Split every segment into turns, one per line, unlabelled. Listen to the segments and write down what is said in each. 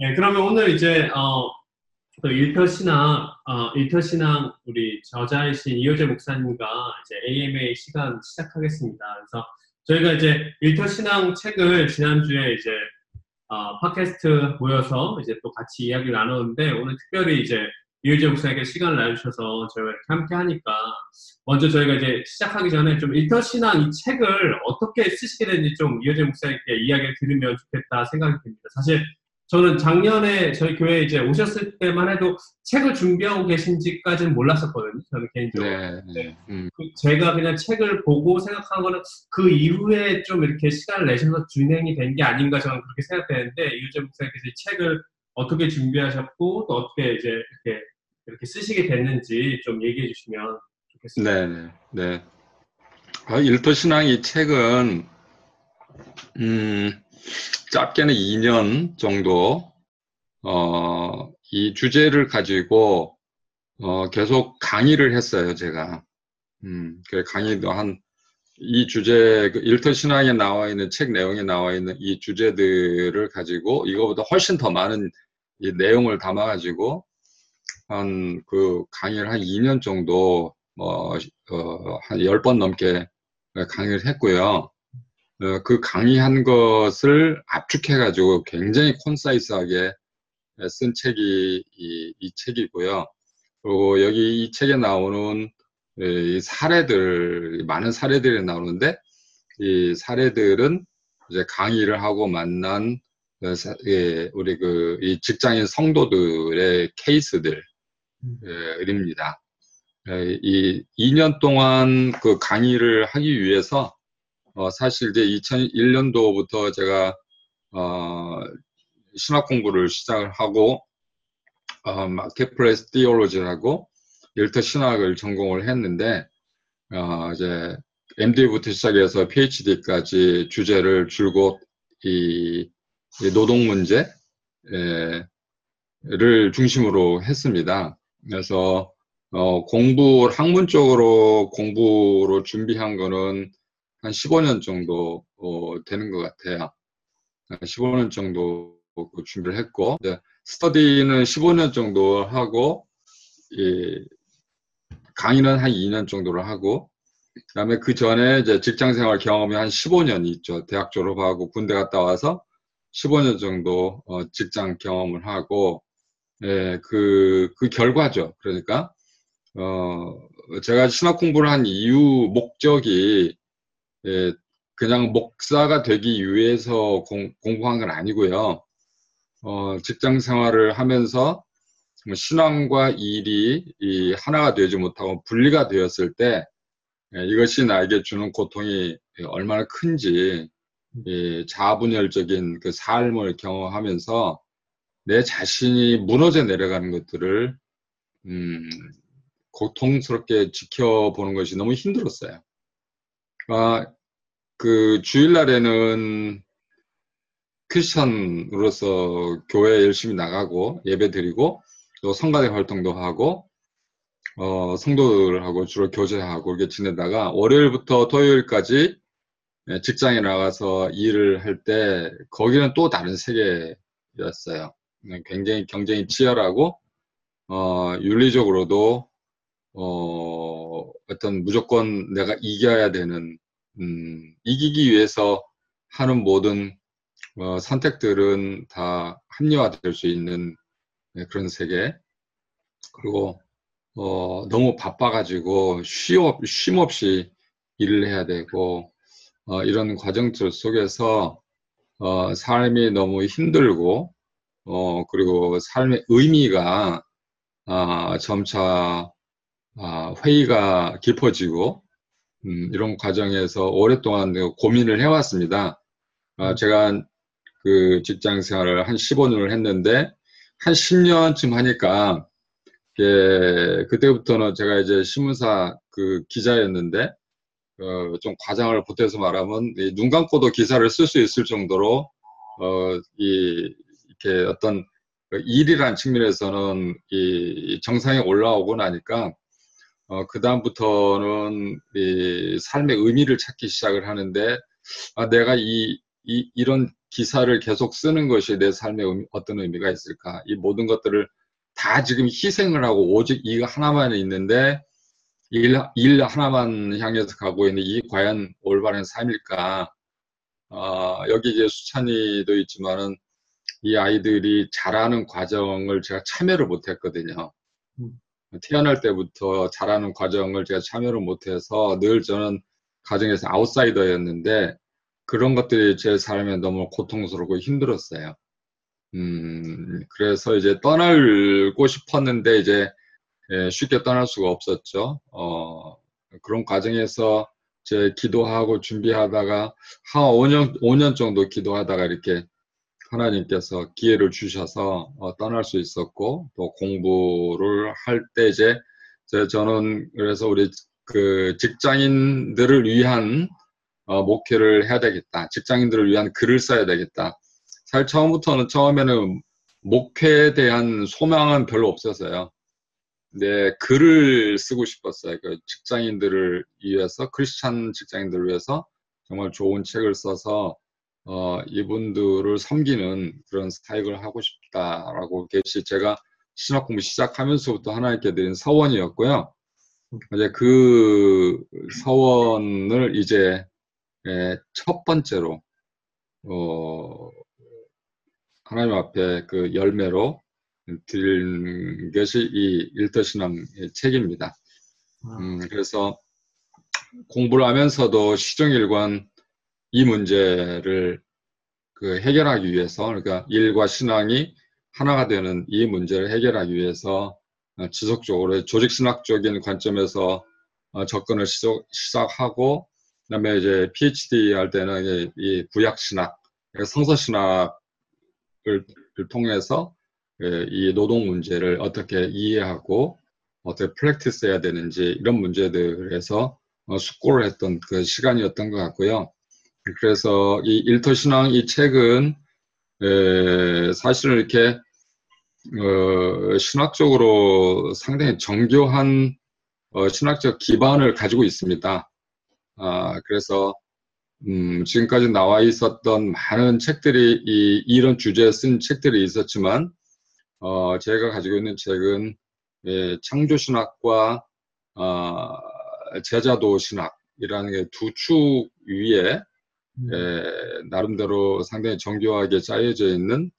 네, 그러면 오늘 이제 어, 또 일터 신앙, 어, 일터 신앙 우리 저자이신 이효재 목사님과 이제 AMA 시간 시작하겠습니다. 그래서 저희가 이제 일터 신앙 책을 지난주에 이제 어, 팟캐스트 모여서 이제 또 같이 이야기를 나눴는데 오늘 특별히 이제 이효재 목사에게 시간을 내주셔서 저희가 이렇게 함께 하니까 먼저 저희가 이제 시작하기 전에 좀 일터 신앙 이 책을 어떻게 쓰시게 됐는지 좀 이효재 목사에게 이야기를 들으면 좋겠다 생각이 듭니다. 사실 저는 작년에 저희 교회에 이제 오셨을 때만 해도 책을 준비하고 계신지까지는 몰랐었거든요. 저는 개인적으로.
네, 네. 음.
그 제가 그냥 책을 보고 생각한 거는 그 이후에 좀 이렇게 시간을 내셔서 진행이 된 게 아닌가 저는 그렇게 생각되는데 이유재 목사님께서 이 책을 어떻게 준비하셨고 또 어떻게 이제 이렇게 이렇게 쓰시게 됐는지 좀 얘기해 주시면 좋겠습니다.
네, 네, 네. 아, 일터 신앙 이 책은 음, 짧게는 2년 정도 어, 이 주제를 가지고 어, 계속 강의를 했어요, 제가. 음, 그 강의도 한 이 주제 그 일터 신앙에 나와 있는 책 내용에 나와 있는 이 주제들을 가지고 이거보다 훨씬 더 많은 이 내용을 담아 가지고 한 그 강의를 한 2년 정도 뭐, 어, 한 10번 넘게 강의를 했고요. 어, 그 강의한 것을 압축해가지고 굉장히 콘사이스하게 쓴 책이 이, 이 책이고요. 그리고 여기 이 책에 나오는 이 사례들, 많은 사례들이 나오는데, 이 사례들은 이제 강의를 하고 만난 그 예, 우리 그 이 직장인 성도들의 케이스들입니다. 예, 이 2년 동안 그 강의를 하기 위해서 어, 사실 이제 2001년도부터 제가 어, 신학 공부를 시작을 하고 어, 마켓플레이스 디올로지라고 일터 신학을 전공을 했는데 어, 이제 MD부터 시작해서 PhD까지 주제를 줄곧 이, 이 노동 문제를 중심으로 했습니다. 그래서 어, 공부 학문적으로 공부로 준비한 거는 한 15년 정도 어, 되는 것 같아요. 15년 정도 그 준비를 했고, 네, 스터디는 15년 정도 하고, 예, 강의는 한 2년 정도를 하고, 그 다음에 그 전에 이제 직장 생활 경험이 한 15년 있죠. 대학 졸업하고 군대 갔다 와서 15년 정도 어, 직장 경험을 하고, 예, 그, 그 결과죠. 그러니까, 어, 제가 신학 공부를 한 이유, 목적이 예, 그냥 목사가 되기 위해서 공, 공부한 건 아니고요. 어, 직장 생활을 하면서 뭐 신앙과 일이 이 하나가 되지 못하고 분리가 되었을 때 예, 이것이 나에게 주는 고통이 얼마나 큰지 이 자분열적인 그 삶을 경험하면서 내 자신이 무너져 내려가는 것들을 음, 고통스럽게 지켜보는 것이 너무 힘들었어요. 아, 그 주일날에는 크리스천으로서 교회 열심히 나가고 예배 드리고 또 성가대 활동도 하고 어, 성도들하고 주로 교제하고 이렇게 지내다가 월요일부터 토요일까지 예, 직장에 나가서 일을 할 때 거기는 또 다른 세계였어요. 굉장히 경쟁이 치열하고 어, 윤리적으로도 어, 어떤 무조건 내가 이겨야 되는 음, 이기기 위해서 하는 모든 어, 선택들은 다 합리화될 수 있는 네, 그런 세계. 그리고 어, 너무 바빠가지고 쉼없, 쉼없이 일을 해야 되고 어, 이런 과정들 속에서 어, 삶이 너무 힘들고 어, 그리고 삶의 의미가 아, 점차 아, 회의가 깊어지고 음, 이런 과정에서 오랫동안 고민을 해왔습니다. 아, 제가 그 직장 생활을 한 15년을 했는데 한 10년쯤 하니까 예, 그때부터는 제가 이제 신문사 그 기자였는데 어, 좀 과장을 보태서 말하면 눈 감고도 기사를 쓸 수 있을 정도로 어, 이, 이렇게 어떤 그 일이란 측면에서는 이 정상에 올라오고 나니까 어, 그 다음부터는 이 삶의 의미를 찾기 시작을 하는데 아, 내가 이, 이, 이런 기사를 계속 쓰는 것이 내 삶에 의미, 어떤 의미가 있을까? 이 모든 것들을 다 지금 희생을 하고 오직 이거 하나만 있는데 일, 일 하나만 향해서 가고 있는 이 과연 올바른 삶일까? 어, 여기 이제 수찬이도 있지만은 이 아이들이 자라는 과정을 제가 참여를 못했거든요.
음.
태어날 때부터 자라는 과정을 제가 참여를 못해서 늘 저는 가정에서 아웃사이더였는데 그런 것들이 제 삶에 너무 고통스럽고 힘들었어요. 음, 그래서 이제 떠나고 싶었는데 이제 예, 쉽게 떠날 수가 없었죠. 어, 그런 과정에서 제 기도하고 준비하다가 한 5년, 5년 정도 기도하다가 이렇게 하나님께서 기회를 주셔서 어, 떠날 수 있었고 또 공부를 할 때 이제 저는 그래서 우리 그 직장인들을 위한 어, 목표를 해야 되겠다. 직장인들을 위한 글을 써야 되겠다. 사실 처음부터는 처음에는 목표에 대한 소망은 별로 없었어요. 근데 글을 쓰고 싶었어요. 그 직장인들을 위해서 크리스찬 직장인들을 위해서 정말 좋은 책을 써서 어, 이분들을 섬기는 그런 사역을 하고 싶다라고 계시 제가 신학 공부 시작하면서부터 하나님께 드린 서원이었고요. 이제 그 서원을 이제 예, 첫 번째로 어, 하나님 앞에 그 열매로 드린 것이 이 일터신앙 책입니다. 음, 그래서 공부를 하면서도 시정일관 이 문제를 그 해결하기 위해서 그러니까 일과 신앙이 하나가 되는 이 문제를 해결하기 위해서 지속적으로 조직신학적인 관점에서 어, 접근을 시작하고 그다음에 이제 PhD 할 때는 이 구약신학, 성서신학을 통해서 예, 이 노동 문제를 어떻게 이해하고 어떻게 프랙티스 해야 되는지 이런 문제들에서 어, 숙고를 했던 그 시간이었던 것 같고요. 그래서 이 일터 신앙 이 책은 사실은 이렇게 어, 신학적으로 상당히 정교한 어, 신학적 기반을 가지고 있습니다. 아, 그래서 음, 지금까지 나와 있었던 많은 책들이 이, 이런 주제에 쓴 책들이 있었지만 어, 제가 가지고 있는 책은 예, 창조신학과 어, 제자도신학이라는 게두축 위에 음. 예, 나름대로 상당히 정교하게 짜여져 있는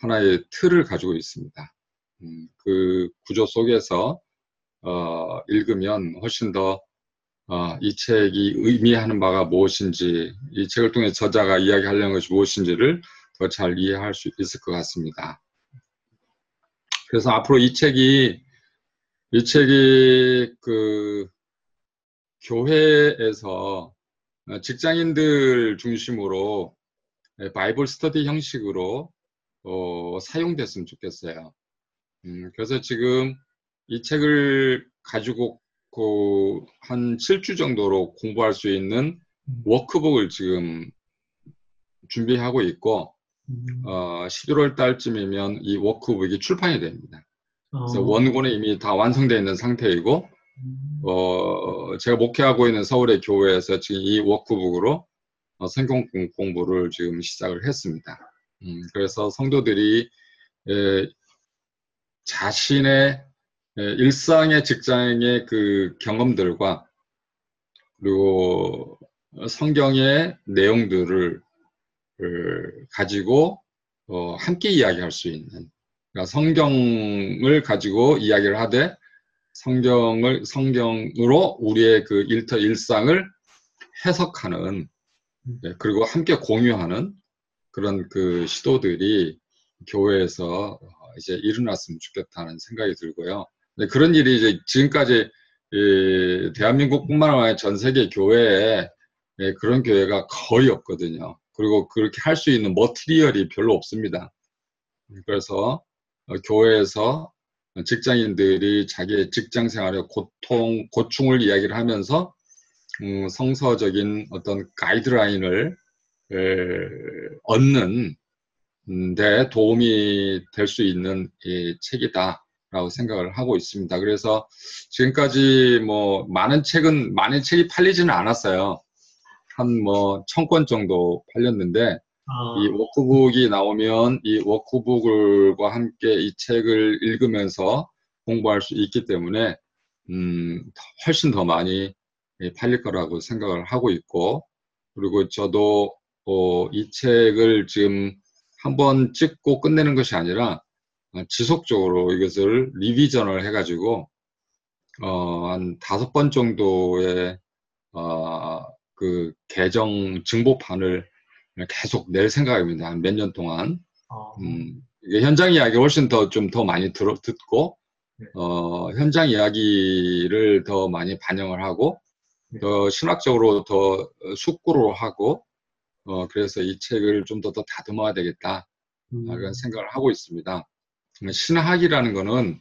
하나의 틀을 가지고 있습니다. 음, 그 구조 속에서 어, 읽으면 훨씬 더 어, 이 책이 의미하는 바가 무엇인지, 이 책을 통해 저자가 이야기하려는 것이 무엇인지를 더 잘 이해할 수 있을 것 같습니다. 그래서 앞으로 이 책이, 이 책이 그 교회에서 직장인들 중심으로 바이블 스터디 형식으로 어, 사용됐으면 좋겠어요. 음, 그래서 지금 이 책을 가지고 그 한 7주 정도로 공부할 수 있는 음. 워크북을 지금 준비하고 있고 음. 어, 11월 달쯤이면 이 워크북이 출판이 됩니다. 그래서 어. 원고는 이미 다 완성되어 있는 상태이고 음. 어, 제가 목회하고 있는 서울의 교회에서 지금 이 워크북으로 어, 성경 공부를 지금 시작을 했습니다. 음, 그래서 성도들이 에, 자신의 에, 일상의 직장의 그 경험들과 그리고 성경의 내용들을 가지고 어, 함께 이야기할 수 있는 그러니까 성경을 가지고 이야기를 하되 성경을 성경으로 우리의 그 일터 일상을 해석하는 네, 그리고 함께 공유하는 그런 그 시도들이 교회에서 이제 일어났으면 좋겠다는 생각이 들고요. 네, 그런 일이 이제 지금까지 이 대한민국뿐만 아니라 전 세계 교회에 예, 그런 교회가 거의 없거든요. 그리고 그렇게 할 수 있는 머티리얼이 별로 없습니다. 그래서 어, 교회에서 직장인들이 자기의 직장 생활의 고통, 고충을 이야기를 하면서 음, 성서적인 어떤 가이드라인을 에, 얻는 데 도움이 될 수 있는 이 책이다라고 생각을 하고 있습니다. 그래서 지금까지 뭐 많은 책은 많은 책이 팔리지는 않았어요. 한 뭐 천 권 정도 팔렸는데
아,
이 워크북이 나오면 이 워크북과 함께 이 책을 읽으면서 공부할 수 있기 때문에 음, 훨씬 더 많이 예, 팔릴 거라고 생각을 하고 있고 그리고 저도 어, 이 책을 지금 한번 찍고 끝내는 것이 아니라 어, 지속적으로 이것을 리비전을 해가지고 어, 한 다섯 번 정도의 어, 그 개정 증보판을 계속 낼 생각입니다. 몇년 동안.
어,
음, 현장 이야기 훨씬 더 좀 더 많이 들어, 듣고,
네.
어, 현장 이야기를 더 많이 반영을 하고,
네.
더 신학적으로 더 숙고로 하고, 어, 그래서 이 책을 좀 더 더 다듬어야 되겠다.
음,
이런 생각을 하고 있습니다. 신학이라는 거는,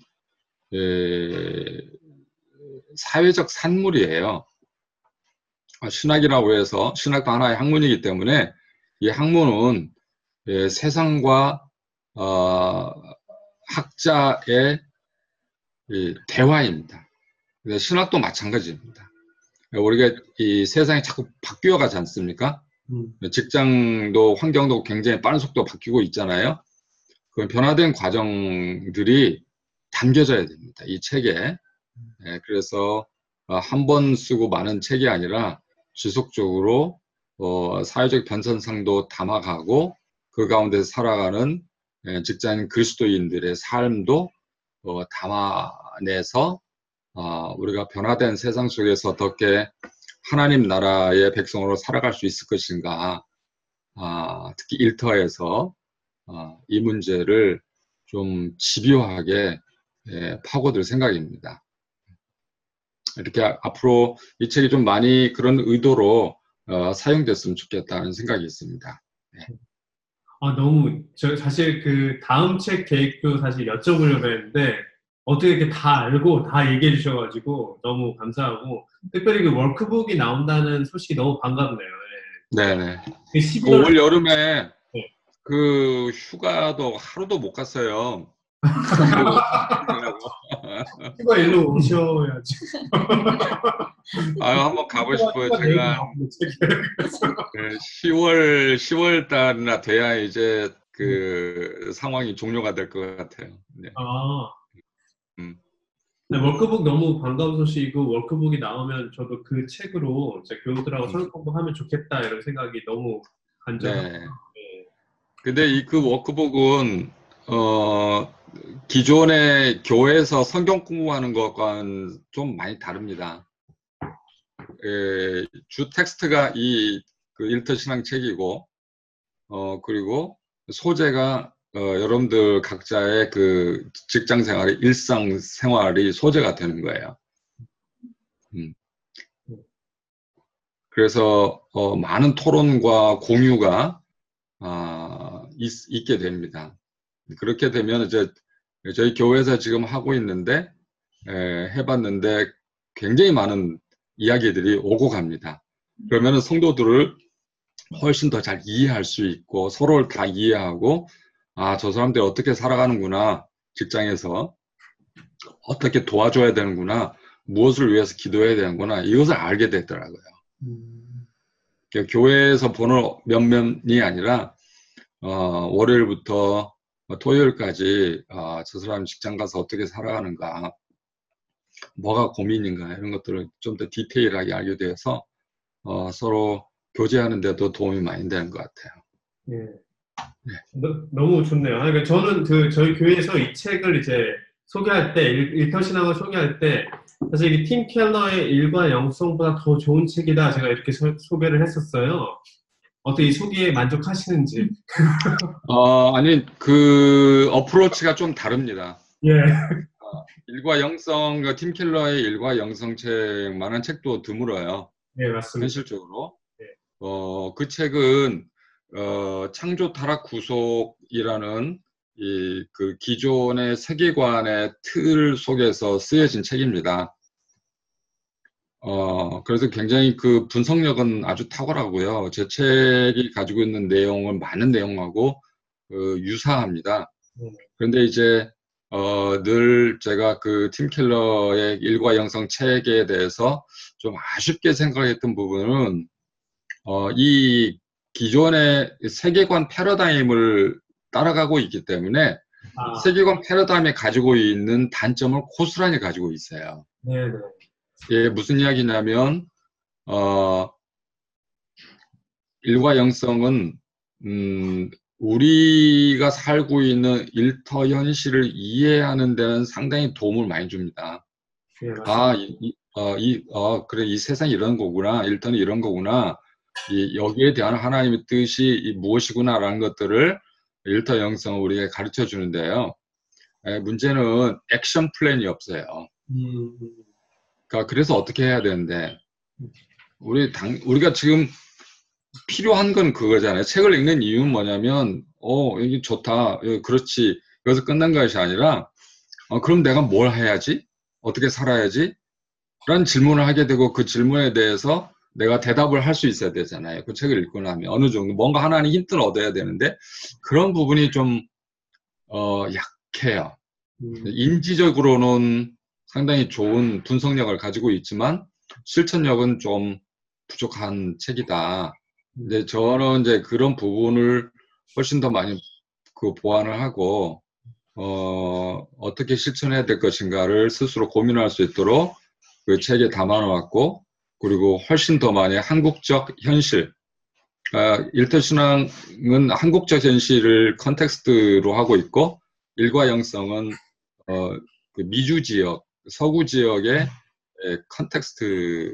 에, 사회적 산물이에요. 아, 신학이라고 해서 신학도 하나의 학문이기 때문에 이 학문은 예, 세상과 어, 학자의 이 대화입니다. 신학도 마찬가지입니다. 우리가 이 세상이 자꾸 바뀌어 가지 않습니까?
음,
직장도 환경도 굉장히 빠른 속도로 바뀌고 있잖아요. 그 변화된 과정들이 담겨져야 됩니다. 이 책에. 예, 그래서 어, 한번 쓰고 많은 책이 아니라 지속적으로 어, 사회적 변선상도 담아가고 그 가운데 살아가는 예, 직장인 그리스도인들의 삶도 어, 담아내서 어, 우리가 변화된 세상 속에서 어떻게 하나님 나라의 백성으로 살아갈 수 있을 것인가 아, 특히 일터에서 아, 이 문제를 좀 집요하게 예, 파고들 생각입니다. 이렇게 아- 앞으로 이 책이 좀 많이 그런 의도로 어, 사용됐으면 좋겠다는 생각이 있습니다.
아, 너무, 저 사실 그 다음 책 계획도 사실 여쭤보려고 했는데, 어떻게 이렇게 다 알고 다 얘기해 주셔가지고 너무 감사하고, 특별히 그 워크북이 나온다는 소식이 너무 반갑네요. 예.
네네. 그그
11월,
올 여름에
네.
그 휴가도 하루도 못 갔어요.
휴가 일로 오셔야지.
아유 한번 가고 싶어요. 제가
나오는 책이에요.
그 10월 10월 달이나 돼야 이제 그 상황이 종료가 될 것 같아요. 네.
아.
음.
네, 워크북 너무 반가운 소식이고 workbook이 나오면 저도 그 책으로 제 교우들하고
음.
성경 공부하면 좋겠다 이런 생각이 너무 간절해요.
네. 근데 이 그 workbook은 어 기존의 교회에서 성경 공부하는 것과는 좀 많이 다릅니다. 에, 주 텍스트가 이 그 일터 신앙 책이고 어 그리고 소재가 어, 여러분들 각자의 그 직장 생활의 일상 생활이 소재가 되는 거예요. 음. 그래서 어, 많은 토론과 공유가 아, 있, 게 됩니다. 그렇게 되면 이제 저희 교회에서 지금 하고 있는데 에, 해봤는데 굉장히 많은 이야기들이 오고 갑니다. 그러면 성도들을 훨씬 더 잘 이해할 수 있고 서로를 다 이해하고 아, 저 사람들이 어떻게 살아가는구나 직장에서 어떻게 도와줘야 되는구나 무엇을 위해서 기도해야 되는구나 이것을 알게 되더라고요.
음,
그 교회에서 보는 면면이 아니라 어, 월요일부터 토요일까지 아, 저 사람 직장 가서 어떻게 살아가는가, 뭐가 고민인가 이런 것들을 좀 더 디테일하게 알게 돼서 어, 서로 교제하는 데도 도움이 많이 되는 것 같아요.
예. 너, 너무 좋네요. 아, 그러니까 저는 그 저희 교회에서 이 책을 이제 소개할 때 일- 일터신앙을 소개할 때 사실 이게 팀 켈러의 일과 영성보다 더 좋은 책이다 제가 이렇게 소, 소개를 했었어요. 어떻게 이 소개에 만족하시는지.
어, 아니 그 어프로치가 좀 다릅니다.
예.
일과 영성, 그 팀킬러의 일과 영성책만한 책도 드물어요.
네 맞습니다.
현실적으로.
네.
어, 그 책은, 어, 창조 타락 구속이라는 이, 그 기존의 세계관의 틀 속에서 쓰여진 책입니다. 어, 그래서 굉장히 그 분석력은 아주 탁월하고요. 제 책이 가지고 있는 내용은 많은 내용하고, 그 유사합니다.
네.
그런데 이제, 어, 늘 제가 그 팀킬러의 일과 영성 책에 대해서 좀 아쉽게 생각했던 부분은, 어, 이 기존의 세계관 패러다임을 따라가고 있기 때문에
아,
세계관 패러다임에 가지고 있는 단점을 고스란히 가지고 있어요.
네네.
예, 무슨 이야기냐면 어, 일과 영성은 음, 우리가 살고 있는 일터 현실을 이해하는 데는 상당히 도움을 많이 줍니다.
예, 맞습니다.
아, 이, 이- 어, 이, 어, 그래, 이 세상이 이런 거구나. 일터는 이런 거구나. 이, 여기에 대한 하나님의 뜻이 이 무엇이구나라는 것들을 일터 영성을 우리에게 가르쳐 주는데요. 에, 문제는 액션 플랜이 없어요.
음, 음,
그러니까 그래서 어떻게 해야 되는데, 우리 당, 우리가 지금 필요한 건 그거잖아요. 책을 읽는 이유는 뭐냐면, 어, 이게 좋다. 예, 그렇지. 여기서 끝난 것이 아니라, 어, 그럼 내가 뭘 해야지? 어떻게 살아야지? 라는 질문을 하게 되고 그 질문에 대해서 내가 대답을 할 수 있어야 되잖아요. 그 책을 읽고 나면 어느 정도 뭔가 하나의 힌트를 얻어야 되는데 그런 부분이 좀, 어, 약해요.
음,
인지적으로는 상당히 좋은 분석력을 가지고 있지만 실천력은 좀 부족한 책이다. 근데 저는 이제 그런 부분을 훨씬 더 많이 그 보완을 하고 어 어떻게 실천해야 될 것인가를 스스로 고민할 수 있도록 그 책에 담아놓았고 그리고 훨씬 더 많이 한국적 현실 아, 일터신앙은 한국적 현실을 context로 하고 있고 일과영성은 어, 그 미주 지역, 서구 지역의 에, context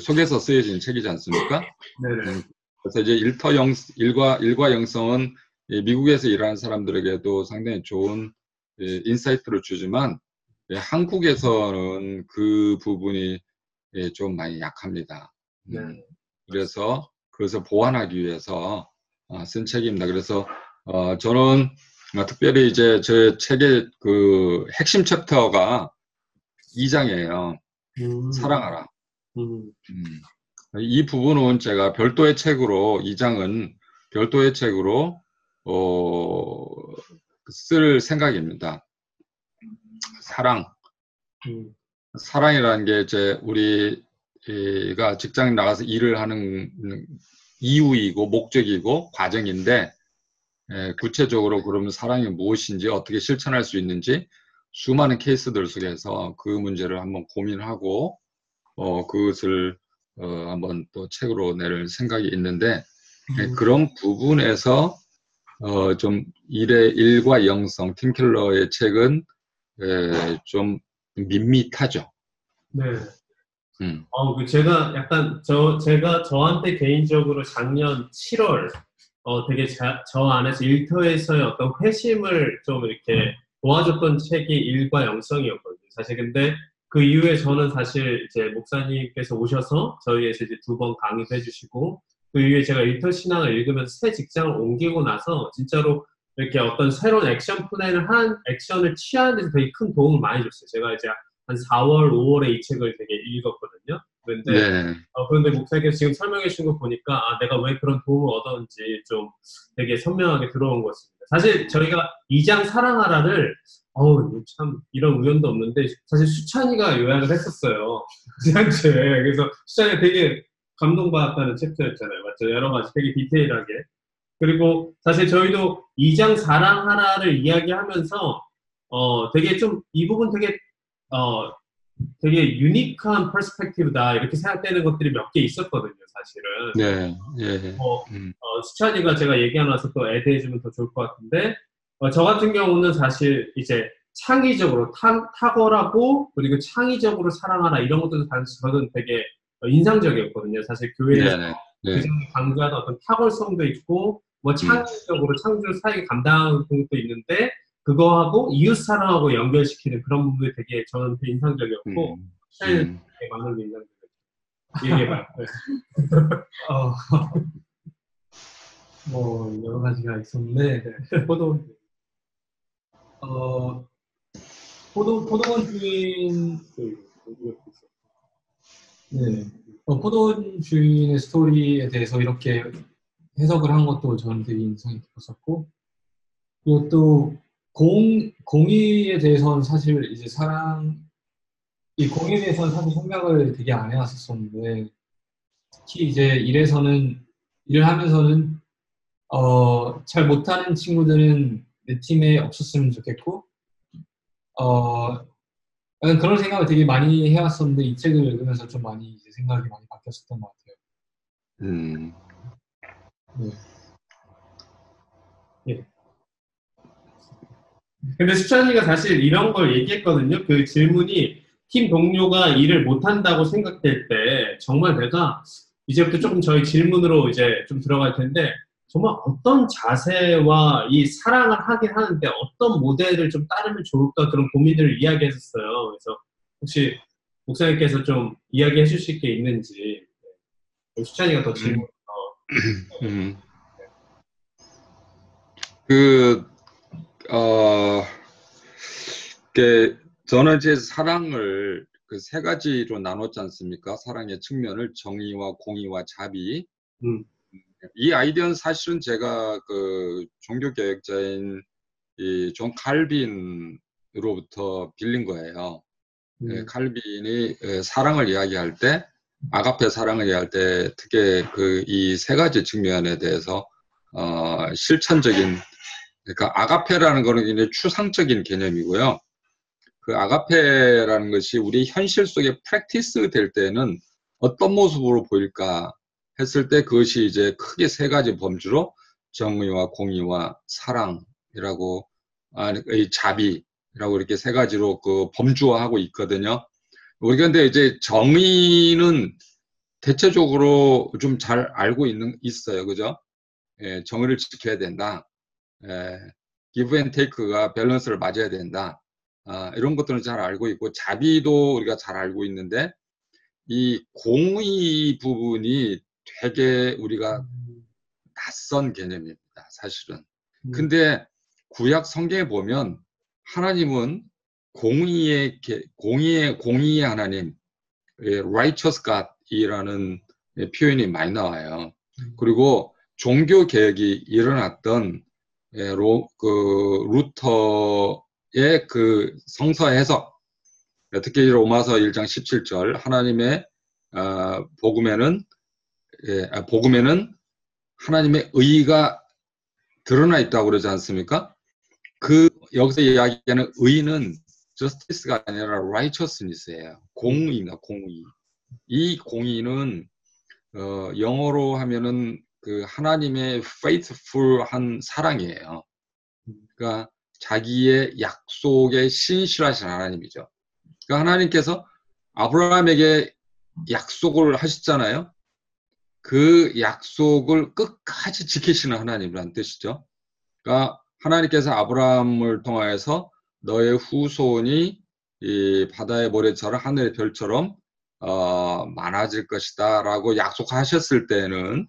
속에서 쓰여진 책이지 않습니까?
네네.
그래서 이제 일터 영, 일과, 일과 영성은 이 미국에서 일하는 사람들에게도 상당히 좋은 예, insight를 주지만 예, 한국에서는 그 부분이 예, 좀 많이 약합니다. 음,
네.
그래서 그것을 보완하기 위해서 어, 쓴 책입니다. 그래서 어, 저는 어, 특별히 이제 제 책의 그 핵심 chapter가 2장이에요.
음,
사랑하라.
음,
음. 이 부분은 제가 별도의 책으로, 이 장은 별도의 책으로, 어, 쓸 생각입니다. 사랑.
음,
사랑이라는 게 이제 우리가 직장 나가서 일을 하는 이유이고 목적이고 과정인데, 에, 구체적으로 그러면 사랑이 무엇인지 어떻게 실천할 수 있는지 수많은 케이스들 속에서 그 문제를 한번 고민하고, 어, 그것을 어, 한번 또 책으로 낼 생각이 있는데 예,
음,
그런 부분에서 어, 좀 일의 일과 영성 팀킬러의 책은 에, 좀 밋밋하죠.
네.
음,
어, 그 제가 약간 저 제가 저한테 개인적으로 작년 7월 어 되게 자- 저 안에서 일터에서의 어떤 회심을 좀 이렇게 도와줬던 책이 일과 영성이었거든요. 사실 근데 그 이후에 저는 사실 이제 목사님께서 오셔서 저희에서 이제 두 번 강의도 해주시고 그 이후에 제가 일터 신앙을 읽으면서 새 직장을 옮기고 나서 진짜로 이렇게 어떤 새로운 액션 플랜을 한 액션을 취하는 데서 되게 큰 도움을 많이 줬어요. 제가 이제 한 4월, 5월에 이 책을 되게 읽었거든요. 그런데
네,
어, 그런데 목사님께서 지금 설명해 주신 거 보니까 아, 내가 왜 그런 도움을 얻었는지 좀 되게 선명하게 들어온 것 같습니다. 사실 저희가 2장 사랑하라를 어우 참 이런 우연도 없는데 사실 수찬이가 요약을 했었어요. 지난주에 그래서 수찬이가 되게 감동받았다는 챕터였잖아요. 맞죠? 여러 가지 되게 디테일하게. 그리고 사실 저희도 2장 사랑하라를 이야기하면서 어 되게 좀 이 부분 되게 어 되게 유니크한 퍼스펙티브다. 이렇게 생각되는 것들이 몇 개 있었거든요, 사실은.
네, 예,
뭐
음,
어, 수찬이가 제가 얘기하면서 또 애드해 주면 더 좋을 것 같은데 어, 저 같은 경우는 사실 이제 창의적으로 타, 탁월하고 그리고 창의적으로 사랑하라 이런 것들도 사실 저는 되게 어, 인상적이었거든요. 사실 교회에서
네, 네, 네,
그중에 강조하는 어떤 탁월성도 있고 뭐 창의적으로 창조 사역에 감당하는 것도 있는데 그거하고 이웃 사랑하고 연결시키는 그런 부분이 되게 저는 되게 인상적이었고
음,
수찬이는
음,
되게 많은. 얘기해봐요. 네.
어, 뭐 여러 가지가 있었는데 네. 포도 어 포도 포도원 주인 네 어, 포도원 주인의 스토리에 대해서 이렇게 해석을 한 것도 저는 되게 인상이 깊었었고 그리고 또 공, 공의에 대해서는 사실 이제 사랑 이 공의에 대해서는 사실 생각을 되게 안 해왔었었는데 특히 이제 일에서는 일을 하면서는 어, 잘 못하는 친구들은 내 팀에 없었으면 좋겠고 어, 그런 생각을 되게 많이 해왔었는데 이 책을 읽으면서 좀 많이 이제 생각이 많이 바뀌었었던 것 같아요.
음.
네.
근데 수찬이가 사실 이런 걸 얘기했거든요. 그 질문이 팀 동료가 일을 못한다고 생각될 때 정말 내가 이제부터 조금 저희 질문으로 이제 좀 들어갈 텐데 정말 어떤 자세와 이 사랑을 하긴 하는데 어떤 모델을 좀 따르면 좋을까 그런 고민들을 이야기했었어요. 그래서 혹시 목사님께서 좀 이야기해 주실 게 있는지 네. 수찬이가 더 질문.
음. 그, 어, 그, 저는 이제 사랑을 그 세 가지로 나눴지 않습니까? 사랑의 측면을 정의와 공의와 자비.
음.
이 아이디어는 사실은 제가 그 종교 개혁자인 이존 칼빈으로부터 빌린 거예요.
음.
예, 칼빈이 예, 사랑을 이야기할 때, 아가페 사랑을 이야기할 때, 특히 그 이 세 가지 측면에 대해서 어, 실천적인 그러니까 아가페라는 거는 굉장히 추상적인 개념이고요. 그 아가페라는 것이 우리 현실 속에 프랙티스 될 때는 어떤 모습으로 보일까 했을 때 그것이 이제 크게 세 가지 범주로 정의와 공의와 사랑이라고 아니 자비라고 이렇게 세 가지로 그 범주화하고 있거든요. 우리 근데 이제 정의는 대체적으로 좀 잘 알고 있는 있어요, 그죠? 예, 정의를 지켜야 된다. 예, give and take가 밸런스를 맞아야 된다. 아, 이런 것들은 잘 알고 있고 자비도 우리가 잘 알고 있는데 이 공의 부분이 되게 우리가 낯선 개념입니다. 사실은.
음.
근데 구약 성경에 보면 하나님은 공의의 공의의 공의의 하나님, 예, righteous God이라는 표현이 많이 나와요.
음.
그리고 종교 개혁이 일어났던 예, 로, 그 루터의 그 성서 해석, 특히 로마서 1장 17절 하나님의 어, 복음에는 예, 아, 복음에는 하나님의 의가 드러나 있다고 그러지 않습니까? 그 여기서 이야기하는 의는 justice가 아니라 righteousness예요. 공의입니다. 공의. 이 공의는 어, 영어로 하면은 그 하나님의 faithful한 사랑이에요. 그러니까 자기의 약속에 신실하신 하나님이죠. 그러니까 하나님께서 아브라함에게 약속을 하셨잖아요. 그 약속을 끝까지 지키시는 하나님이란 뜻이죠. 그러니까 하나님께서 아브라함을 통하여서 너의 후손이 이 바다의 모래처럼 하늘의 별처럼 어, 많아질 것이다라고 약속하셨을 때는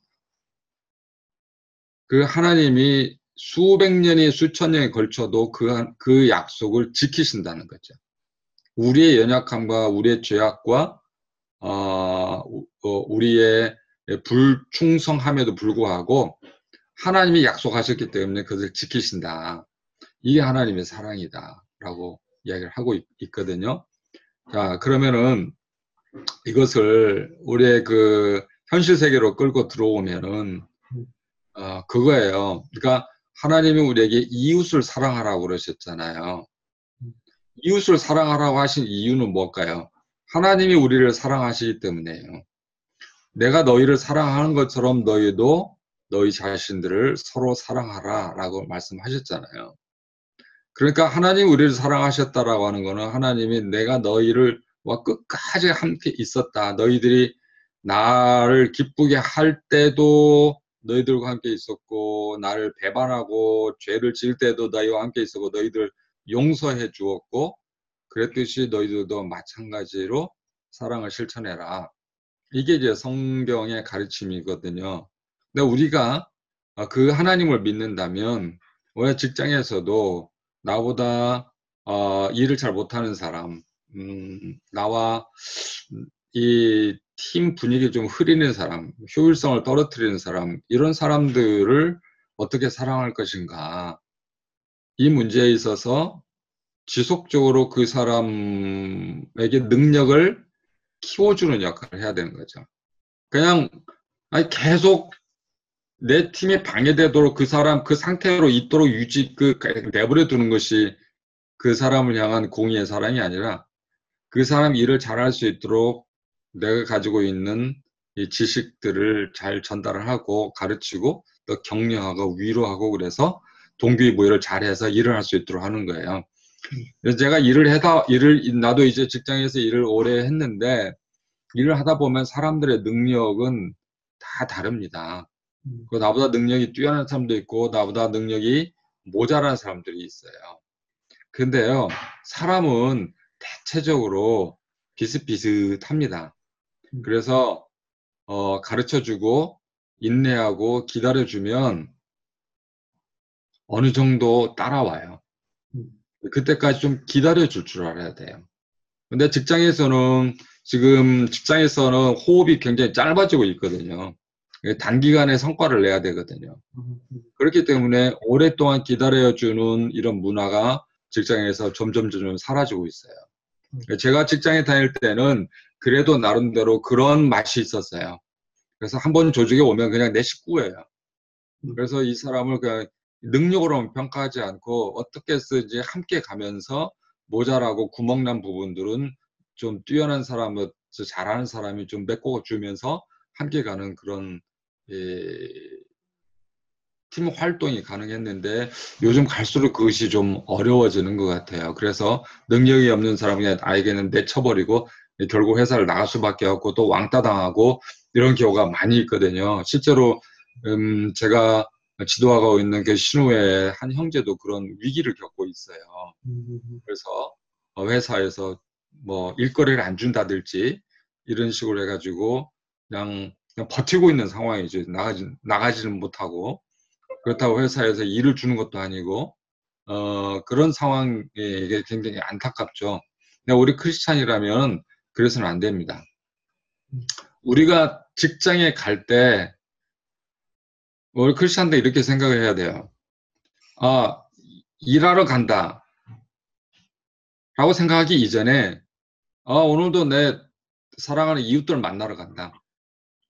그 하나님이 수백 년이 수천 년에 걸쳐도 그, 그 약속을 지키신다는 거죠. 우리의 연약함과 우리의 죄악과 어, 어, 우리의 불충성함에도 불구하고 하나님이 약속하셨기 때문에 그것을 지키신다. 이게 하나님의 사랑이다. 라고 이야기를 하고 있, 거든요 자, 그러면은 이것을 우리의 그 현실 세계로 끌고 들어오면은 어, 그거예요. 그러니까 하나님이 우리에게 이웃을 사랑하라고 그러셨잖아요. 이웃을 사랑하라고 하신 이유는 뭘까요? 하나님이 우리를 사랑하시기 때문에요. 내가 너희를 사랑하는 것처럼 너희도 너희 자신들을 서로 사랑하라 라고 말씀하셨잖아요. 그러니까 하나님이 우리를 사랑하셨다라고 하는 거는 하나님이 내가 너희를 와 끝까지 함께 있었다. 너희들이 나를 기쁘게 할 때도 너희들과 함께 있었고 나를 배반하고 죄를 지을 때도 너희와 함께 있었고 너희들 용서해 주었고 그랬듯이 너희들도 마찬가지로 사랑을 실천해라. 이게 이제 성경의 가르침이거든요. 근데 우리가 그 하나님을 믿는다면 왜 직장에서도 나보다 어, 일을 잘 못하는 사람, 음, 나와 이 팀 분위기 좀 흐리는 사람, 효율성을 떨어뜨리는 사람, 이런 사람들을 어떻게 사랑할 것인가. 이 문제에 있어서 지속적으로 그 사람에게 능력을 키워주는 역할을 해야 되는 거죠. 그냥 아니 계속 내 팀이 방해되도록 그 사람 그 상태로 있도록 유지 그 내버려 두는 것이 그 사람을 향한 공의의 사랑이 아니라 그 사람 일을 잘할 수 있도록 내가 가지고 있는 이 지식들을 잘 전달을 하고 가르치고 또 격려하고 위로하고 그래서 동기부여를 잘해서 일을 할 수 있도록 하는 거예요. 그래서 제가 일을 해다 일을 나도 이제 직장에서 일을 오래 했는데 일을 하다 보면 사람들의 능력은 다 다릅니다.
음.
그 나보다 능력이 뛰어난 사람도 있고 나보다 능력이 모자란 사람들이 있어요. 근데요, 사람은 대체적으로 비슷비슷합니다.
음.
그래서 어, 가르쳐주고 인내하고 기다려주면 어느 정도 따라와요.
음.
그때까지 좀 기다려줄 줄 알아야 돼요. 근데 직장에서는 지금 직장에서는 호흡이 굉장히 짧아지고 있거든요. 단기간에 성과를 내야 되거든요.
음,
그렇기 때문에 오랫동안 기다려주는 이런 문화가 직장에서 점점 점점 사라지고 있어요. 제가 직장에 다닐 때는 그래도 나름대로 그런 맛이 있었어요. 그래서 한 번 조직에 오면 그냥 내 식구예요. 그래서 이 사람을 그냥 능력으로 평가하지 않고 어떻게 쓰지 함께 가면서 모자라고 구멍난 부분들은 좀 뛰어난 사람을 잘하는 사람이 좀 메꿔주면서 함께 가는 그런 예, 팀 활동이 가능했는데 요즘 갈수록 그것이 좀 어려워지는 것 같아요. 그래서 능력이 없는 사람이 아에게는 내쳐버리고 결국 회사를 나갈 수밖에 없고 또 왕따 당하고 이런 경우가 많이 있거든요. 실제로 음 제가 지도하고 있는 그 신우의 한 형제도 그런 위기를 겪고 있어요.
음,
그래서 회사에서 뭐 일거리를 안 준다든지 이런 식으로 해가지고 그냥, 그냥 버티고 있는 상황이죠. 나가지, 나가지는 못하고. 그렇다고 회사에서 일을 주는 것도 아니고, 어, 그런 상황이 이게 굉장히 안타깝죠. 근데 우리 크리스찬이라면 그래서는 안 됩니다. 우리가 직장에 갈 때, 우리 크리스찬도 이렇게 생각을 해야 돼요. 아, 일하러 간다. 라고 생각하기 이전에, 아, 오늘도 내 사랑하는 이웃들 만나러 간다.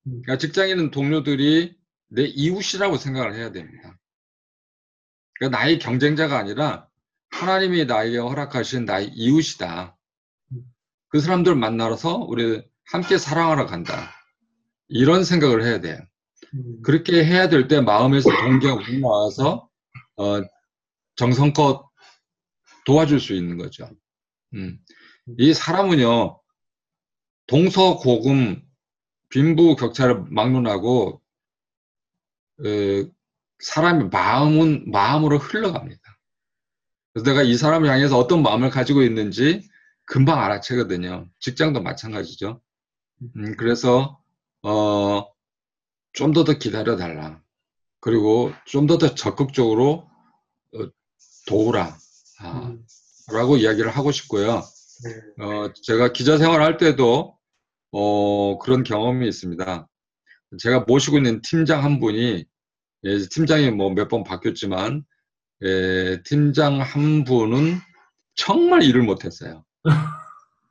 그러니까 있는 동료들이 내 이웃이라고 생각을 해야 됩니다. 그러니까 나의 경쟁자가 아니라 하나님이 나에게 허락하신 나의 이웃이다. 그 사람들 만나서 우리 함께 사랑하러 간다. 이런 생각을 해야 돼요.
음,
그렇게 해야 될 때 마음에서 동기가 우러나와서 어, 정성껏 도와줄 수 있는 거죠. 음. 이 사람은요 동서고금 빈부 격차를 막론하고 어, 사람의 마음은 마음으로 흘러갑니다. 그래서 내가 이 사람을 향해서 어떤 마음을 가지고 있는지 금방 알아채거든요. 직장도 마찬가지죠. 음, 그래서 어, 좀 더 더 기다려 달라. 그리고 좀 더 더 적극적으로 어, 도우라. 아,
음,
라고 이야기를 하고 싶고요.
네.
어, 제가 기자 생활할 때도 어, 그런 경험이 있습니다. 제가 모시고 있는 팀장 한 분이 예, 팀장이 뭐 몇 번 바뀌었지만 예, 팀장 한 분은 정말 일을 못했어요.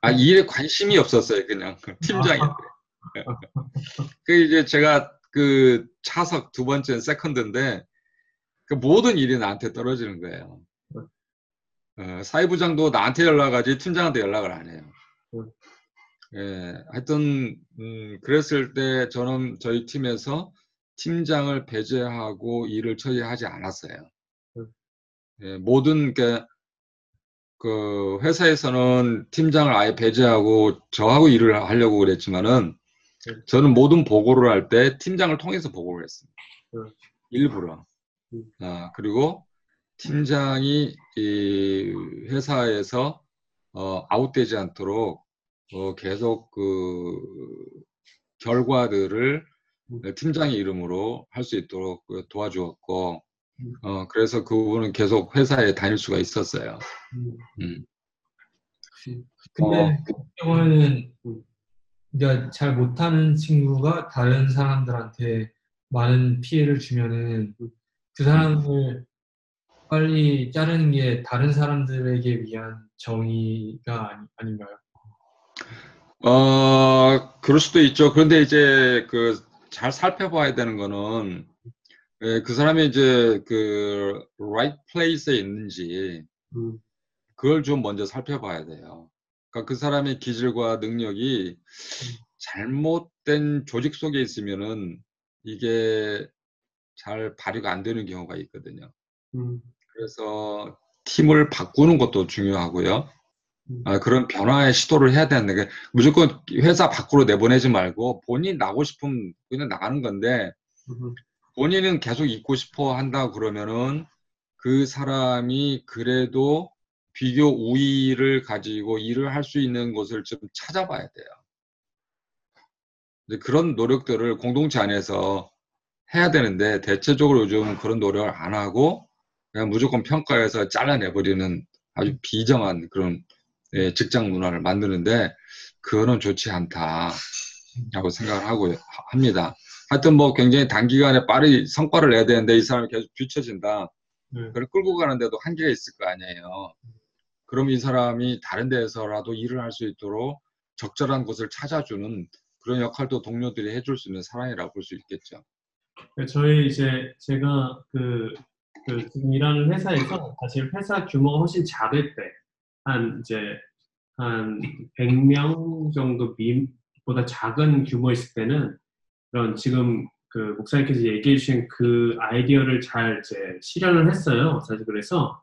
아 일에 관심이 없었어요, 그냥 팀장인데. 그 이제 제가 그 차석 두 번째 세컨드인데 그 모든 일이 나한테 떨어지는 거예요. 어, 사회부장도 나한테 연락하지 팀장한테 연락을 안 해요. 예, 하여튼 음, 그랬을 때 저는 저희 팀에서 팀장을 배제하고 일을 처리하지 않았어요. 예, 모든 그, 그 회사에서는 팀장을 아예 배제하고 저하고 일을 하려고 그랬지만은 저는 모든 보고를 할 때 팀장을 통해서 보고를 했습니다.
음.
일부러.
음.
아, 그리고 팀장이 이 회사에서 어, 아웃되지 않도록 어, 계속 그 결과들을
음.
팀장의 이름으로 할 수 있도록 그 도와주었고,
음.
어, 그래서 그분은 계속 회사에 다닐 수가 있었어요.
음.
음.
근데
어.
그 경우에는 그러니까 잘 못하는 친구가 다른 사람들한테 많은 피해를 주면은 그 사람을 빨리 자르는 게 다른 사람들에게 위한 정의가 아니, 아닌가요?
어, 그럴 수도 있죠. 그런데 이제 그 잘 살펴봐야 되는 거는 예, 그 사람이 이제 그 right place에 있는지
음,
그걸 좀 먼저 살펴봐야 돼요. 그러니까 그 사람의 기질과 능력이 잘못된 조직 속에 있으면은 이게 잘 발휘가 안 되는 경우가 있거든요.
음,
그래서 팀을 바꾸는 것도 중요하고요.
음.
아, 그런 변화의 시도를 해야 되는데 그 무조건 회사 밖으로 내보내지 말고 본인 나고 싶으면 그냥 나가는 건데
음,
본인은 계속 있고 싶어 한다 그러면은 그 사람이 그래도 비교 우위를 가지고 일을 할 수 있는 곳을 좀 찾아봐야 돼요. 그런 노력들을 공동체 안에서 해야 되는데 대체적으로 요즘 그런 노력을 안 하고 그냥 무조건 평가해서 잘라내버리는 아주 비정한 그런 예, 직장 문화를 만드는데 그거는 좋지 않다라고 생각을 하고 합니다. 하여튼 뭐 굉장히 단기간에 빠르게 성과를 내야 되는데 이 사람이 계속 뒤처진다.
네.
그걸 끌고 가는데도 한계가 있을 거 아니에요. 그럼 이 사람이 다른 데에서라도 일을 할 수 있도록 적절한 곳을 찾아주는 그런 역할도 동료들이 해줄 수 있는 사람이라고 볼 수 있겠죠.
네, 저희 이제 제가 그, 그 지금 일하는 회사에서 사실 회사 규모가 훨씬 작을 때 한 이제 한 100명 정도 미보다 작은 규모 있을 때는 그런 지금 그 목사님께서 얘기해 주신 그 아이디어를 잘 이제 실현을 했어요. 사실 그래서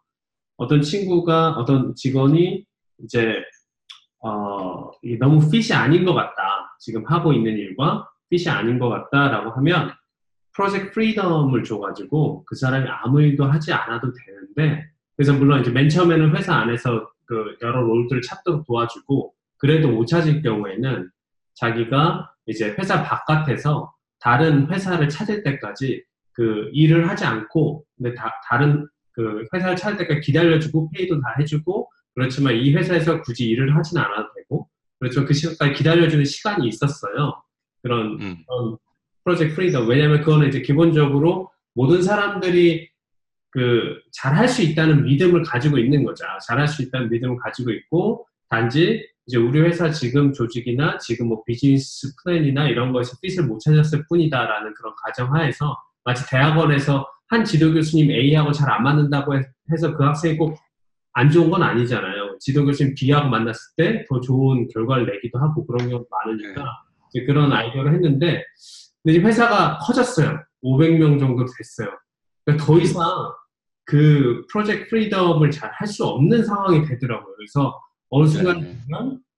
어떤 친구가 어떤 직원이 이제 어, 너무 핏이 아닌 것 같다. 지금 하고 있는 일과 핏이 아닌 것 같다라고 하면 프로젝트 프리덤을 줘가지고 그 사람이 아무 일도 하지 않아도 되는데 그래서 물론 이제 맨 처음에는 회사 안에서 그 여러 role들을 찾도록 도와주고 그래도 못 찾을 경우에는 자기가 이제 회사 바깥에서 다른 회사를 찾을 때까지 그 일을 하지 않고 근데 다, 다른 그 회사를 찾을 때까지 기다려주고 pay도 다 해주고 그렇지만 이 회사에서 굳이 일을 하진 않아도 되고 그렇지만 그 시간까지 기다려주는 시간이 있었어요. 그런
음,
그런 Project Freedom 왜냐하면 그거는 이제 기본적으로 모든 사람들이 그 잘할 수 있다는 믿음을 가지고 있는 거죠. 잘할 수 있다는 믿음을 가지고 있고 단지 이제 우리 회사 지금 조직이나 지금 뭐 비즈니스 플랜이나 이런 거에서 핏을 못 찾았을 뿐이다라는 그런 가정하에서 마치 대학원에서 한 지도 교수님 A하고 잘 안 맞는다고 해- 해서 그 학생이 꼭 안 좋은 건 아니잖아요. 지도 교수님 B하고 만났을 때 더 좋은 결과를 내기도 하고 그런 경우가 많으니까 이제 그런 아이디어를 했는데 근데 이제 회사가 커졌어요. 500명 정도 됐어요. 그러니까 더 이상 그 프로젝트 프리덤을 잘 할 수 없는 상황이 되더라고요. 그래서 어느 순간
네.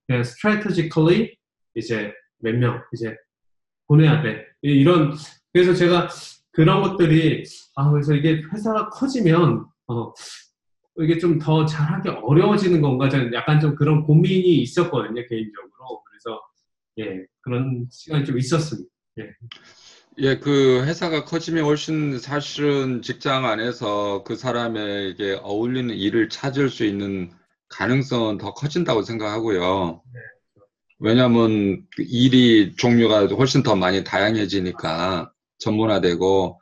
그냥 strategically 이제 몇 명 이제 보내야 돼. 이- 이런 그래서 제가 그런 것들이 아 그래서 이게 회사가 커지면 어 이게 좀 더 잘하기 어려워지는 건가 저는 약간 좀 그런 고민이 있었거든요 개인적으로 그래서 예 그런 시간이 좀 있었습니다.
예, 그 회사가 커지면 훨씬 사실은 직장 안에서 그 사람에게 어울리는 일을 찾을 수 있는 가능성은 더 커진다고 생각하고요. 왜냐하면 그 일이 종류가 훨씬 더 많이 다양해지니까 전문화되고,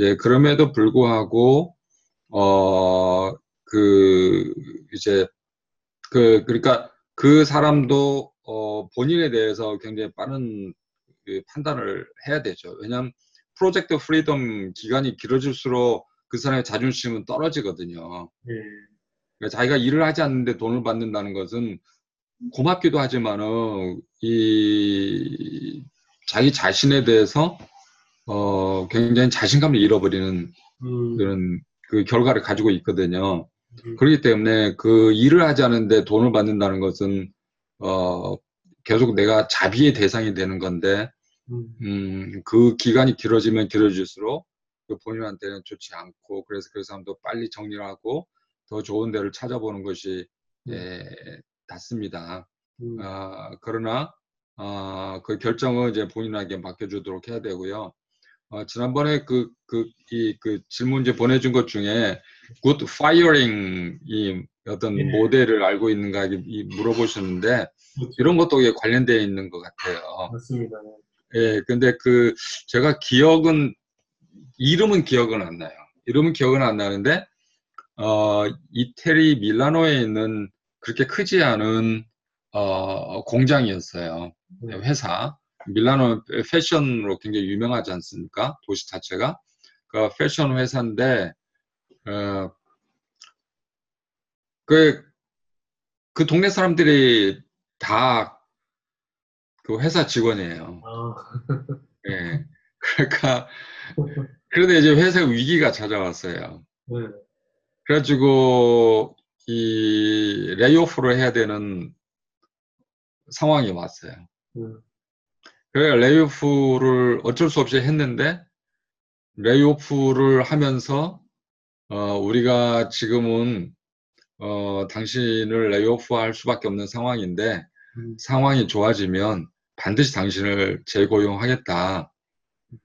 예, 그럼에도 불구하고, 어, 그, 이제, 그, 그러니까 그 사람도, 어, 본인에 대해서 굉장히 빠른 그 판단을 해야 되죠. 왜냐하면 Project Freedom 기간이 길어질수록 그 사람의 자존심은 떨어지거든요.
예.
그러니까 자기가 일을 하지 않는데 돈을 받는다는 것은 고맙기도 하지만은 이 자기 자신에 대해서 어 굉장히 자신감을 잃어버리는
음,
그런 그 결과를 가지고 있거든요.
음,
그렇기 때문에 그 일을 하지 않는데 돈을 받는다는 것은 어 계속 내가 자비의 대상이 되는 건데
음,
음, 그 기간이 길어지면 길어질수록 그 본인한테는 좋지 않고 그래서 그 사람도 빨리 정리를 하고 더 좋은 데를 찾아보는 것이 예, 낫습니다.
음,
아, 그러나 아, 그 결정은 이제 본인에게 맡겨주도록 해야 되고요. 어, 지난번에 그, 그, 이, 그 질문지 보내준 것 중에 good firing 이 어떤
예.
모델을 알고 있는가 이- 이 물어보셨는데
그렇죠.
이런 것도 관련되어 있는 것 같아요.
맞습니다.
예, 근데 그, 제가 기억은, 이름은 기억은 안 나요. 이름은 기억은 안 나는데, 어, 이태리 밀라노에 있는 그렇게 크지 않은, 어, 공장이었어요.
네.
회사. 밀라노 패션으로 굉장히 유명하지 않습니까? 도시 자체가. 그 패션 회사인데 어, 그, 그 동네 사람들이 다 그 회사 직원이에요.
아,
예. 그러니까 그런데 이제 회사 위기가 찾아왔어요.
네.
그래가지고 이 레이오프를 해야 되는 상황이 왔어요.
음.
그래 레이오프를 어쩔 수 없이 했는데 레이오프를 하면서 어, 우리가 지금은 어, 당신을 레이오프할 수밖에 없는 상황인데
음.
상황이 좋아지면 반드시 당신을 재고용하겠다.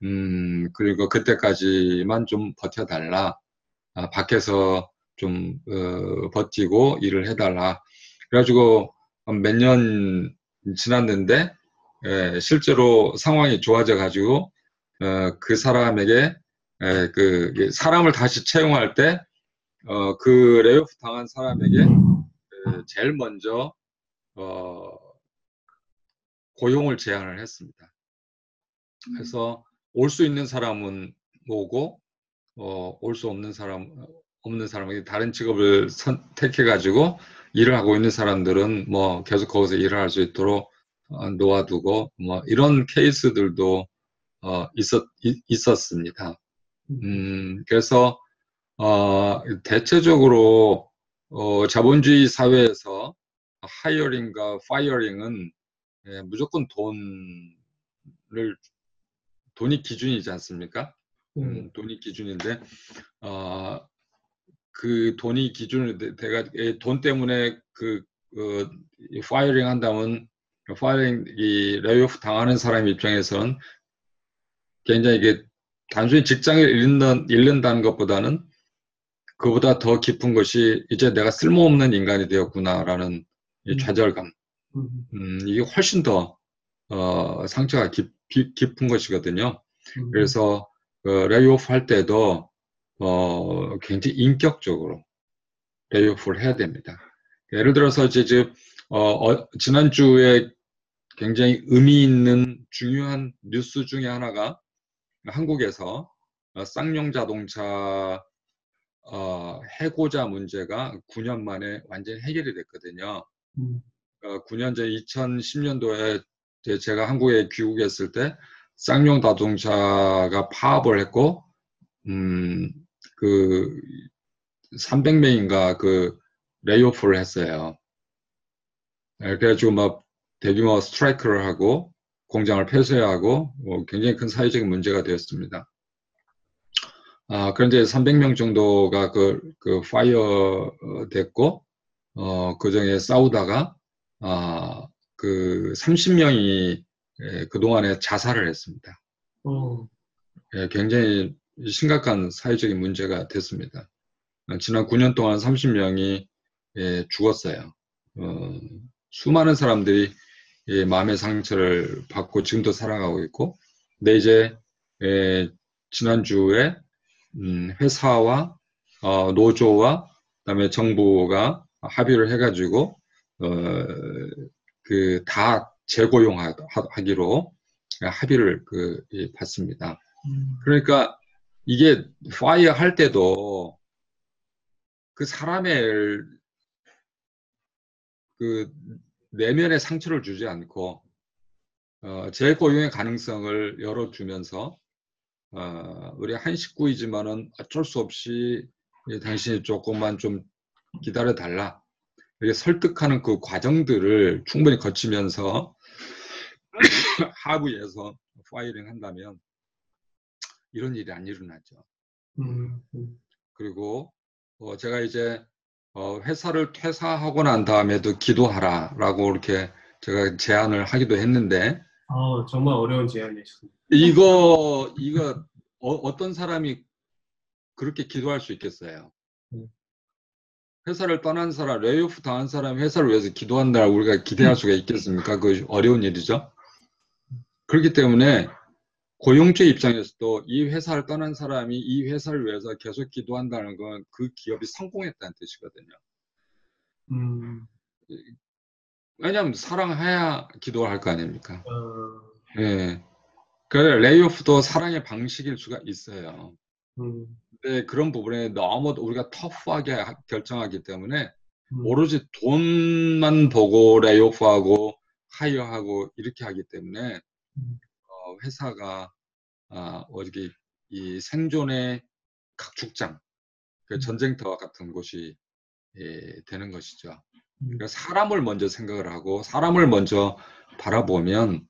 음, 그리고 그때까지만 좀 버텨달라. 아, 밖에서 좀, 어, 버티고 일을 해달라. 그래가지고 몇 년 지났는데, 에, 실제로 상황이 좋아져 가지고, 어, 그 사람에게, 에, 그, 이게 사람을 다시 채용할 때, 어, 그 레이오프 당한 사람에게, 에, 제일 먼저, 어, 고용을 제안을 했습니다. 그래서 올 수 있는 사람은 오고 어, 올 수 없는 사람 없는 사람에게 다른 직업을 선택해 가지고 일을 하고 있는 사람들은 뭐 계속 거기서 일을 할 수 있도록 어, 놓아두고 뭐 이런 케이스들도 어, 있었 이- 있었습니다. 음, 그래서 어, 대체적으로 어, 자본주의 사회에서 하이어링과 파이어링은 예, 무조건 돈을 돈이 기준이지 않습니까?
음.
음, 돈이 기준인데 어, 그 돈이 기준이 돼- 돼가 예, 돈 때문에 그, 그 firing 한다면 firing 이 layoff 당하는 사람 입장에서는 굉장히 이게 단순히 직장을 잃는, 잃는다는 것보다는 그보다 더 깊은 것이 이제 내가 쓸모없는 인간이 되었구나라는 이
음.
좌절감.
음.
음, 이게 훨씬 더 어, 상처가 깊, 깊- 깊은 것이거든요.
음.
그래서 그 레이오프 할 때도 어, 굉장히 인격적으로 레이오프를 해야 됩니다. 예를 들어서 이제 즉 어, 어, 지난주에 굉장히 의미 있는 중요한 뉴스 중에 하나가 한국에서 어, 쌍용 자동차 어, 해고자 문제가 9년 만에 완전히 해결이 됐거든요.
음.
어, 9년 전 2010년도에 제가 한국에 귀국했을 때 쌍용 자동차가 파업을 했고, 음, 그 300명인가 그 레이오프를 했어요. 예, 그래가지고 막 대규모 스트라이크를 하고 공장을 폐쇄해야 하고 뭐 굉장히 큰 사회적인 문제가 되었습니다. 아, 그런데 300명 정도가 그, 그 파이어 됐고, 어, 그 중에 싸우다가, 아, 그 30명이 그동안에 자살을 했습니다.
어.
예, 굉장히 심각한 사회적인 문제가 됐습니다. 어, 지난 9년 동안 30명이 죽었어요. 어, 수많은 사람들이 예, 마음의 상처를 받고 지금도 살아가고 있고, 근데 이제 예, 지난주에 음, 회사와 어, 노조와 그다음에 정부가 합의를 해가지고 어, 그다 재고용하기로 합의를 그 예, 받습니다.
음.
그러니까 이게 파이어 할 때도 그 사람의 그 내면의 상처를 주지 않고 어, 재고용의 가능성을 열어주면서 어, 우리 한 식구이지만은 어쩔 수 없이 예, 당신이 조금만 좀 기다려 달라 이렇게 설득하는 그 과정들을 충분히 거치면서 하부에서 파이링 한다면 이런 일이 안 일어나죠.
음. 음.
그리고 어, 제가 이제 어, 회사를 퇴사하고 난 다음에도 기도하라라고 이렇게 제가 제안을 하기도 했는데
아, 정말 어려운 제안이셨습니다.
이거 이거 어, 떤 사람이 그렇게 기도할 수 있겠어요?
음.
회사를 떠난 사람, 레이오프 당한 사람이 회사를 위해서 기도한다 우리가 기대할 수가 있겠습니까? 그 어려운 일이죠. 그렇기 때문에 고용주 입장에서도 이 회사를 떠난 사람이 이 회사를 위해서 계속 기도한다는 건 그 기업이 성공했다는 뜻이거든요.
음.
왜냐하면 사랑해야 기도를 할거 아닙니까?
어.
예. 그 레이오프도 사랑의 방식일 수가 있어요.
음,
근데 그런 부분에 너무 우리가 터프하게 하- 결정하기 때문에
음,
오로지 돈만 보고 레이오프하고 하이어하고 이렇게 하기 때문에
음.
어, 회사가 아, 어디 이 생존의 각축장, 그
음.
전쟁터와 같은 곳이 예, 되는 것이죠.
음.
그러니까 사람을 먼저 생각을 하고 사람을 먼저 바라보면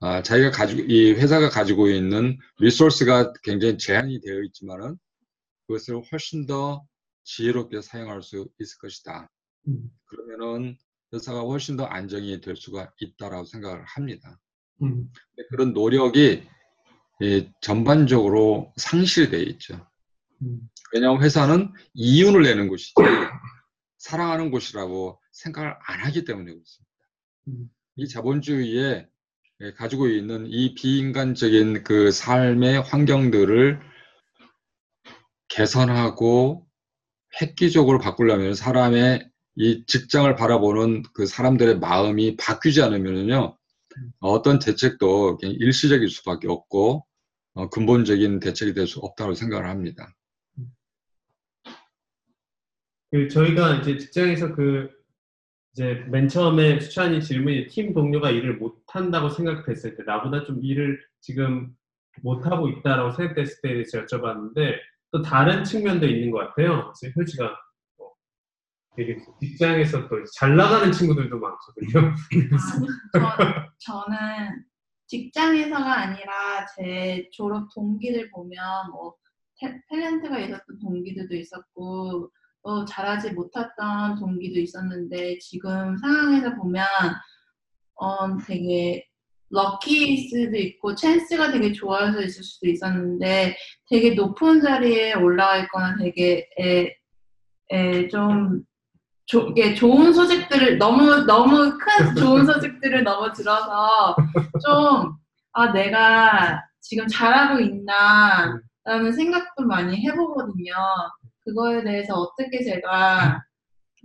아, 자기가 가지고 이 회사가 가지고 있는 리소스가 굉장히 제한이 되어 있지만은 그것을 훨씬 더 지혜롭게 사용할 수 있을 것이다.
음,
그러면은 회사가 훨씬 더 안정이 될 수가 있다라고 생각을 합니다.
음,
그런 노력이 예, 전반적으로 상실돼 있죠.
음,
왜냐하면 회사는 이윤을 내는 곳이지 사랑하는 곳이라고 생각을 안 하기 때문에 그렇습니다.
음.
이 자본주의에 예, 가지고 있는 이 비인간적인 그 삶의 환경들을 개선하고 획기적으로 바꾸려면 사람의 이 직장을 바라보는 그 사람들의 마음이 바뀌지 않으면요 어떤 대책도 일시적일 수밖에 없고 어, 근본적인 대책이 될 수 없다고 생각을 합니다.
그 저희가 이제 직장에서 그 이제 맨 처음에 수찬이 질문이 팀 동료가 일을 못 한다고 생각됐을 때 나보다 좀 일을 지금 못 하고 있다라고 생각됐을 때에 대해서 여쭤봤는데 또 다른 측면도 있는 것 같아요. 효지가 뭐 되게 직장에서 또 잘 나가는 친구들도 많거든요.
아, 저, 저는 직장에서가 아니라 제 졸업 동기들 보면 뭐 탤- 탤런트가 있었던 동기들도 있었고 또 잘하지 못했던 동기도 있었는데 지금 상황에서 보면 어, 되게 럭키일 수도 있고 찬스가 되게 좋아서 있을 수도 있었는데 되게 높은 자리에 올라가 있거나 되게 에, 에, 좀 조, 이게 좋은 소식들을 너무 너무 큰 좋은 소식들을 너무 들어서 좀 아 내가 지금 잘하고 있나라는 생각도 많이 해보거든요. 그거에 대해서 어떻게 제가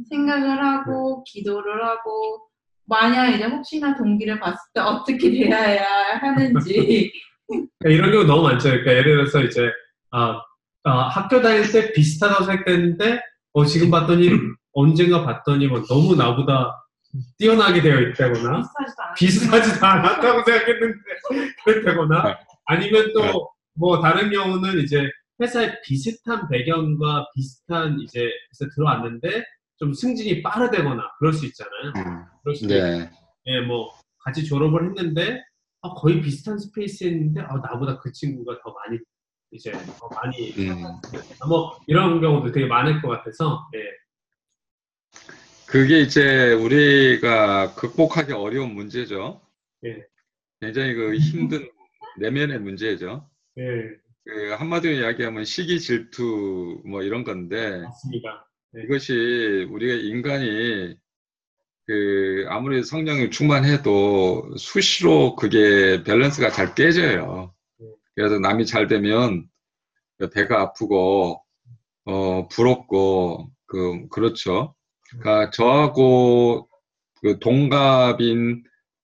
생각을 하고 기도를 하고 만약 이제 혹시나 동기를 봤을 때 어떻게 대해야 하는지
그러니까 이런 경우 너무 많죠. 그러니까 예를 들어서 이제 아, 아, 학교 다닐 때 비슷하다고 생각했는데 어, 지금 봤더니 언젠가 봤더니 뭐 너무 나보다 뛰어나게 되어 있다거나
비슷하지도
않았다고 생각했는데 그랬다거나
네.
아니면
네.
또뭐 다른 경우는 이제 회사에 비슷한 배경과 비슷한 이제 들어왔는데 좀 승진이 빠르다거나 그럴 수 있잖아요. 그럴 수도 있고
네.
예, 뭐 같이 졸업을 했는데 아, 거의 비슷한 스페이스였는데 아, 나보다 그 친구가 더 많이 이제 더 많이
음.
아, 뭐 이런 경우도 되게 많을 것 같아서 예.
그게 이제 우리가 극복하기 어려운 문제죠.
예.
굉장히 그 힘든 내면의 문제죠.
예,
그 한마디로 이야기하면 시기 질투 뭐 이런 건데
맞습니다.
이것이 우리가 인간이 그 아무리 성령이 충만해도 수시로 그게 밸런스가 잘 깨져요. 그래서 남이 잘 되면 배가 아프고 어 부럽고 그 그렇죠. 그러니까 저하고 그 동갑인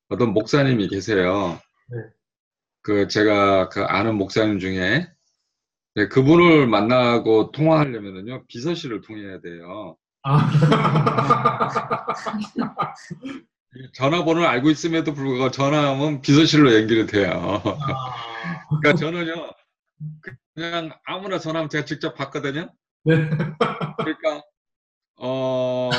어떤 목사님이 계세요.
네.
그 제가 그 아는 목사님 중에 네, 그분을 만나고 통화하려면은요 비서실을 통해야 돼요.
아,
전화번호를 알고 있음에도 불구하고 전화하면 비서실로 연결이 돼요.
아,
그러니까 저는요 그냥 아무나 전화하면 제가 직접 받거든요.
네.
그러니까 어.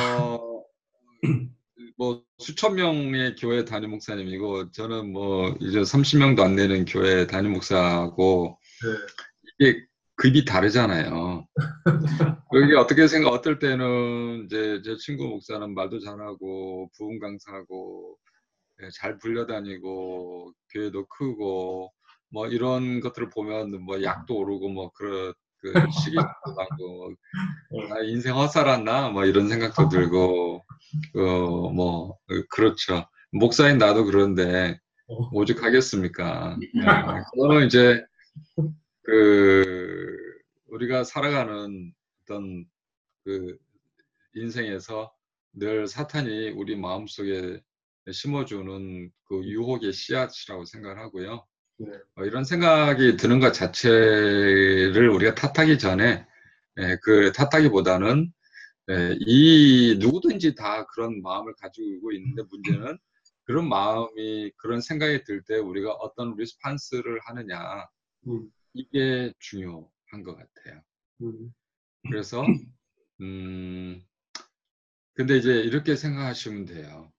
뭐 수천 명의 교회 담임 목사님이고 저는 뭐 이제 30명도 안 되는 교회 담임 목사고
네.
이게 급이 다르잖아요. 그게 어떻게 생각, 어떨 때는 이제 제 친구 목사는 말도 잘하고 부흥 강사하고 예, 잘 불려다니고 교회도 크고 뭐 이런 것들을 보면 뭐 약도 오르고 뭐 그런 그 시기도 나고 아, 인생 헛살았나 뭐 이런 생각도 들고 어 뭐 그렇죠. 목사인 나도 그런데
어.
오죽하겠습니까? 예, 그거는 이제 그 우리가 살아가는 어떤 그 인생에서 늘 사탄이 우리 마음속에 심어주는 그 유혹의 씨앗이라고 생각을 하고요.
네.
어, 이런 생각이 드는 것 자체를 우리가 탓하기 전에 예, 그 탓하기보다는 예, 이 누구든지 다 그런 마음을 가지고 있는데 문제는 그런 마음이 그런 생각이 들 때 우리가 어떤 리스판스를 하느냐
음,
이게 중요한 것 같아요.
음,
그래서 음 근데 이제 이렇게 생각하시면 돼요.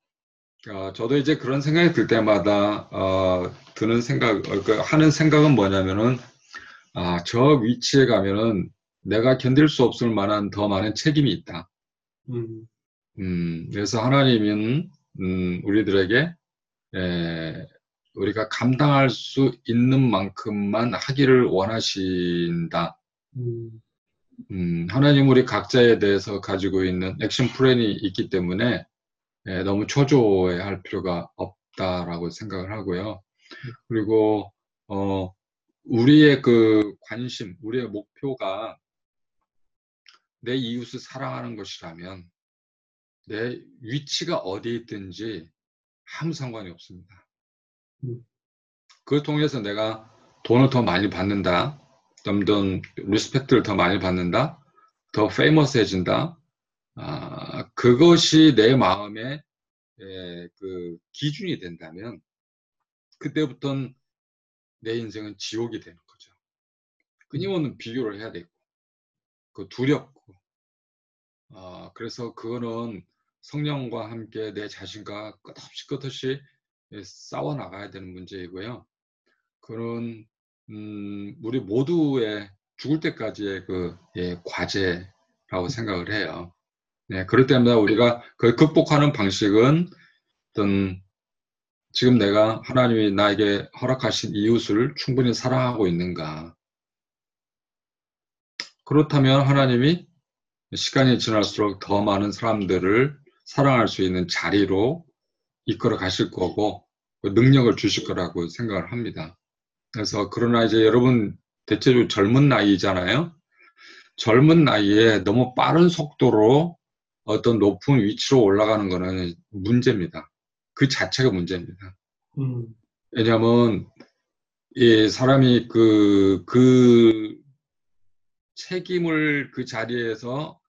어, 저도 이제 그런 생각이 들 때마다 어, 드는 생각, 어, 그 하는 생각은 뭐냐면은 아, 저 위치에 가면은 내가 견딜 수 없을 만한 더 많은 책임이 있다.
음,
음, 그래서 하나님은 음, 우리들에게 에, 우리가 감당할 수 있는 만큼만 하기를 원하신다.
음,
음, 하나님 우리 각자에 대해서 가지고 있는 액션 플랜이 있기 때문에 예, 너무 초조해 할 필요가 없다라고 생각을 하고요. 그리고 어, 우리의 그 관심, 우리의 목표가 내 이웃을 사랑하는 것이라면 내 위치가 어디에 있든지 아무 상관이 없습니다.
음.
그걸 통해서 내가 돈을 더 많이 받는다, 점점 respect를 더 많이 받는다, 더 famous해진다. 아, 그것이 내 마음의 에, 그 기준이 된다면 그때부터는 내 인생은 지옥이 되는 거죠. 끊임없는 비교를 해야 되고, 그 두렵고, 아, 그래서 그거는 성령과 함께 내 자신과 끝없이 끝없이 예, 싸워 나가야 되는 문제이고요. 그런 음, 우리 모두의 죽을 때까지의 그 예, 과제라고 생각을 해요. 네, 그럴 때마다 우리가 그 극복하는 방식은 어떤 지금 내가 하나님이 나에게 허락하신 이웃을 충분히 사랑하고 있는가? 그렇다면 하나님이 시간이 지날수록 더 많은 사람들을 사랑할 수 있는 자리로 이끌어 가실 거고 그 능력을 주실 거라고 생각을 합니다. 그래서 그러나 이제 여러분 대체적으로 젊은 나이잖아요. 젊은 나이에 너무 빠른 속도로 어떤 높은 위치로 올라가는 거는 문제입니다. 그 자체가 문제입니다.
음,
왜냐하면 이 사람이 그, 그 책임을 그 자리에서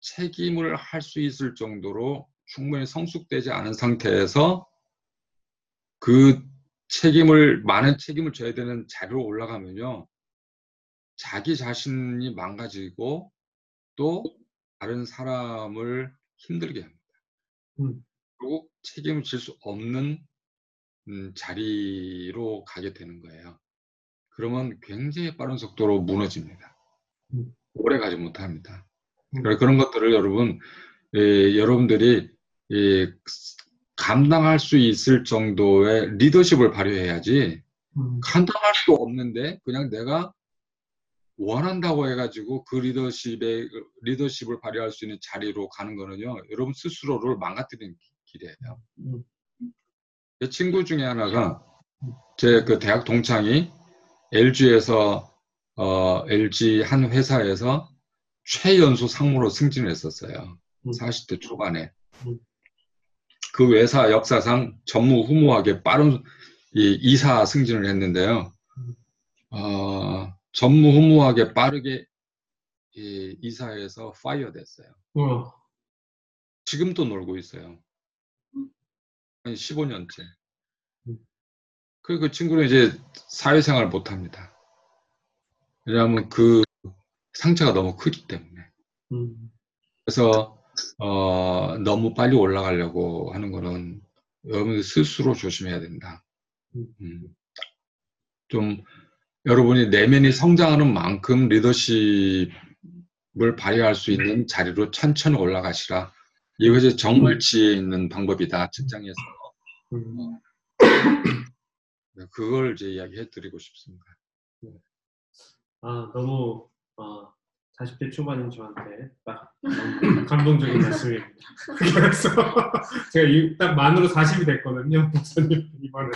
책임을 할 수 있을 정도로 충분히 성숙되지 않은 상태에서 그 책임을 많은 책임을 져야 되는 자리로 올라가면요 자기 자신이 망가지고 또 다른 사람을 힘들게 합니다.
음.
그리고 책임을 질 수 없는 음, 자리로 가게 되는 거예요. 그러면 굉장히 빠른 속도로 무너집니다.
음.
오래 가지 못합니다.
음.
그래서 그런 것들을 여러분, 예, 여러분들이 예, 감당할 수 있을 정도의 리더십을 발휘해야지
음,
감당할 수 없는데 그냥 내가 원한다고 해가지고 그 리더십의 리더십을 발휘할 수 있는 자리로 가는 거는요 여러분 스스로를 망가뜨리는 기- 길이에요.
음,
제 친구 중에 하나가 제 그 대학 동창이 LG에서 어, LG 한 회사에서 최연소 상무로 승진을 했었어요.
음.
40대 초반에.
음.
그 회사 역사상 전무후무하게 빠른 이 이사 승진을 했는데요. 어, 전무후무하게 빠르게 이 이사해서 파이어 됐어요.
어,
지금도 놀고 있어요. 한 15년째.
음.
그, 그 친구는 이제 사회생활 못 합니다. 왜냐하면 그 상처가 너무 크기 때문에.
음,
그래서, 어, 너무 빨리 올라가려고 하는 거는 여러분들 스스로 조심해야 된다.
음.
음. 좀, 여러분이 내면이 성장하는 만큼 리더십을 발휘할 수 있는 자리로 천천히 올라가시라. 이것이 정말 지혜 있는 방법이다, 직장에서.
음.
네, 그걸 이제 이야기해 드리고 싶습니다.
아, 너무, 어, 40대 초반인 저한테 딱 감동적인 말씀입니다. 그래서 제가 이- 딱 만으로 40이 됐거든요, 목사님, 이번에.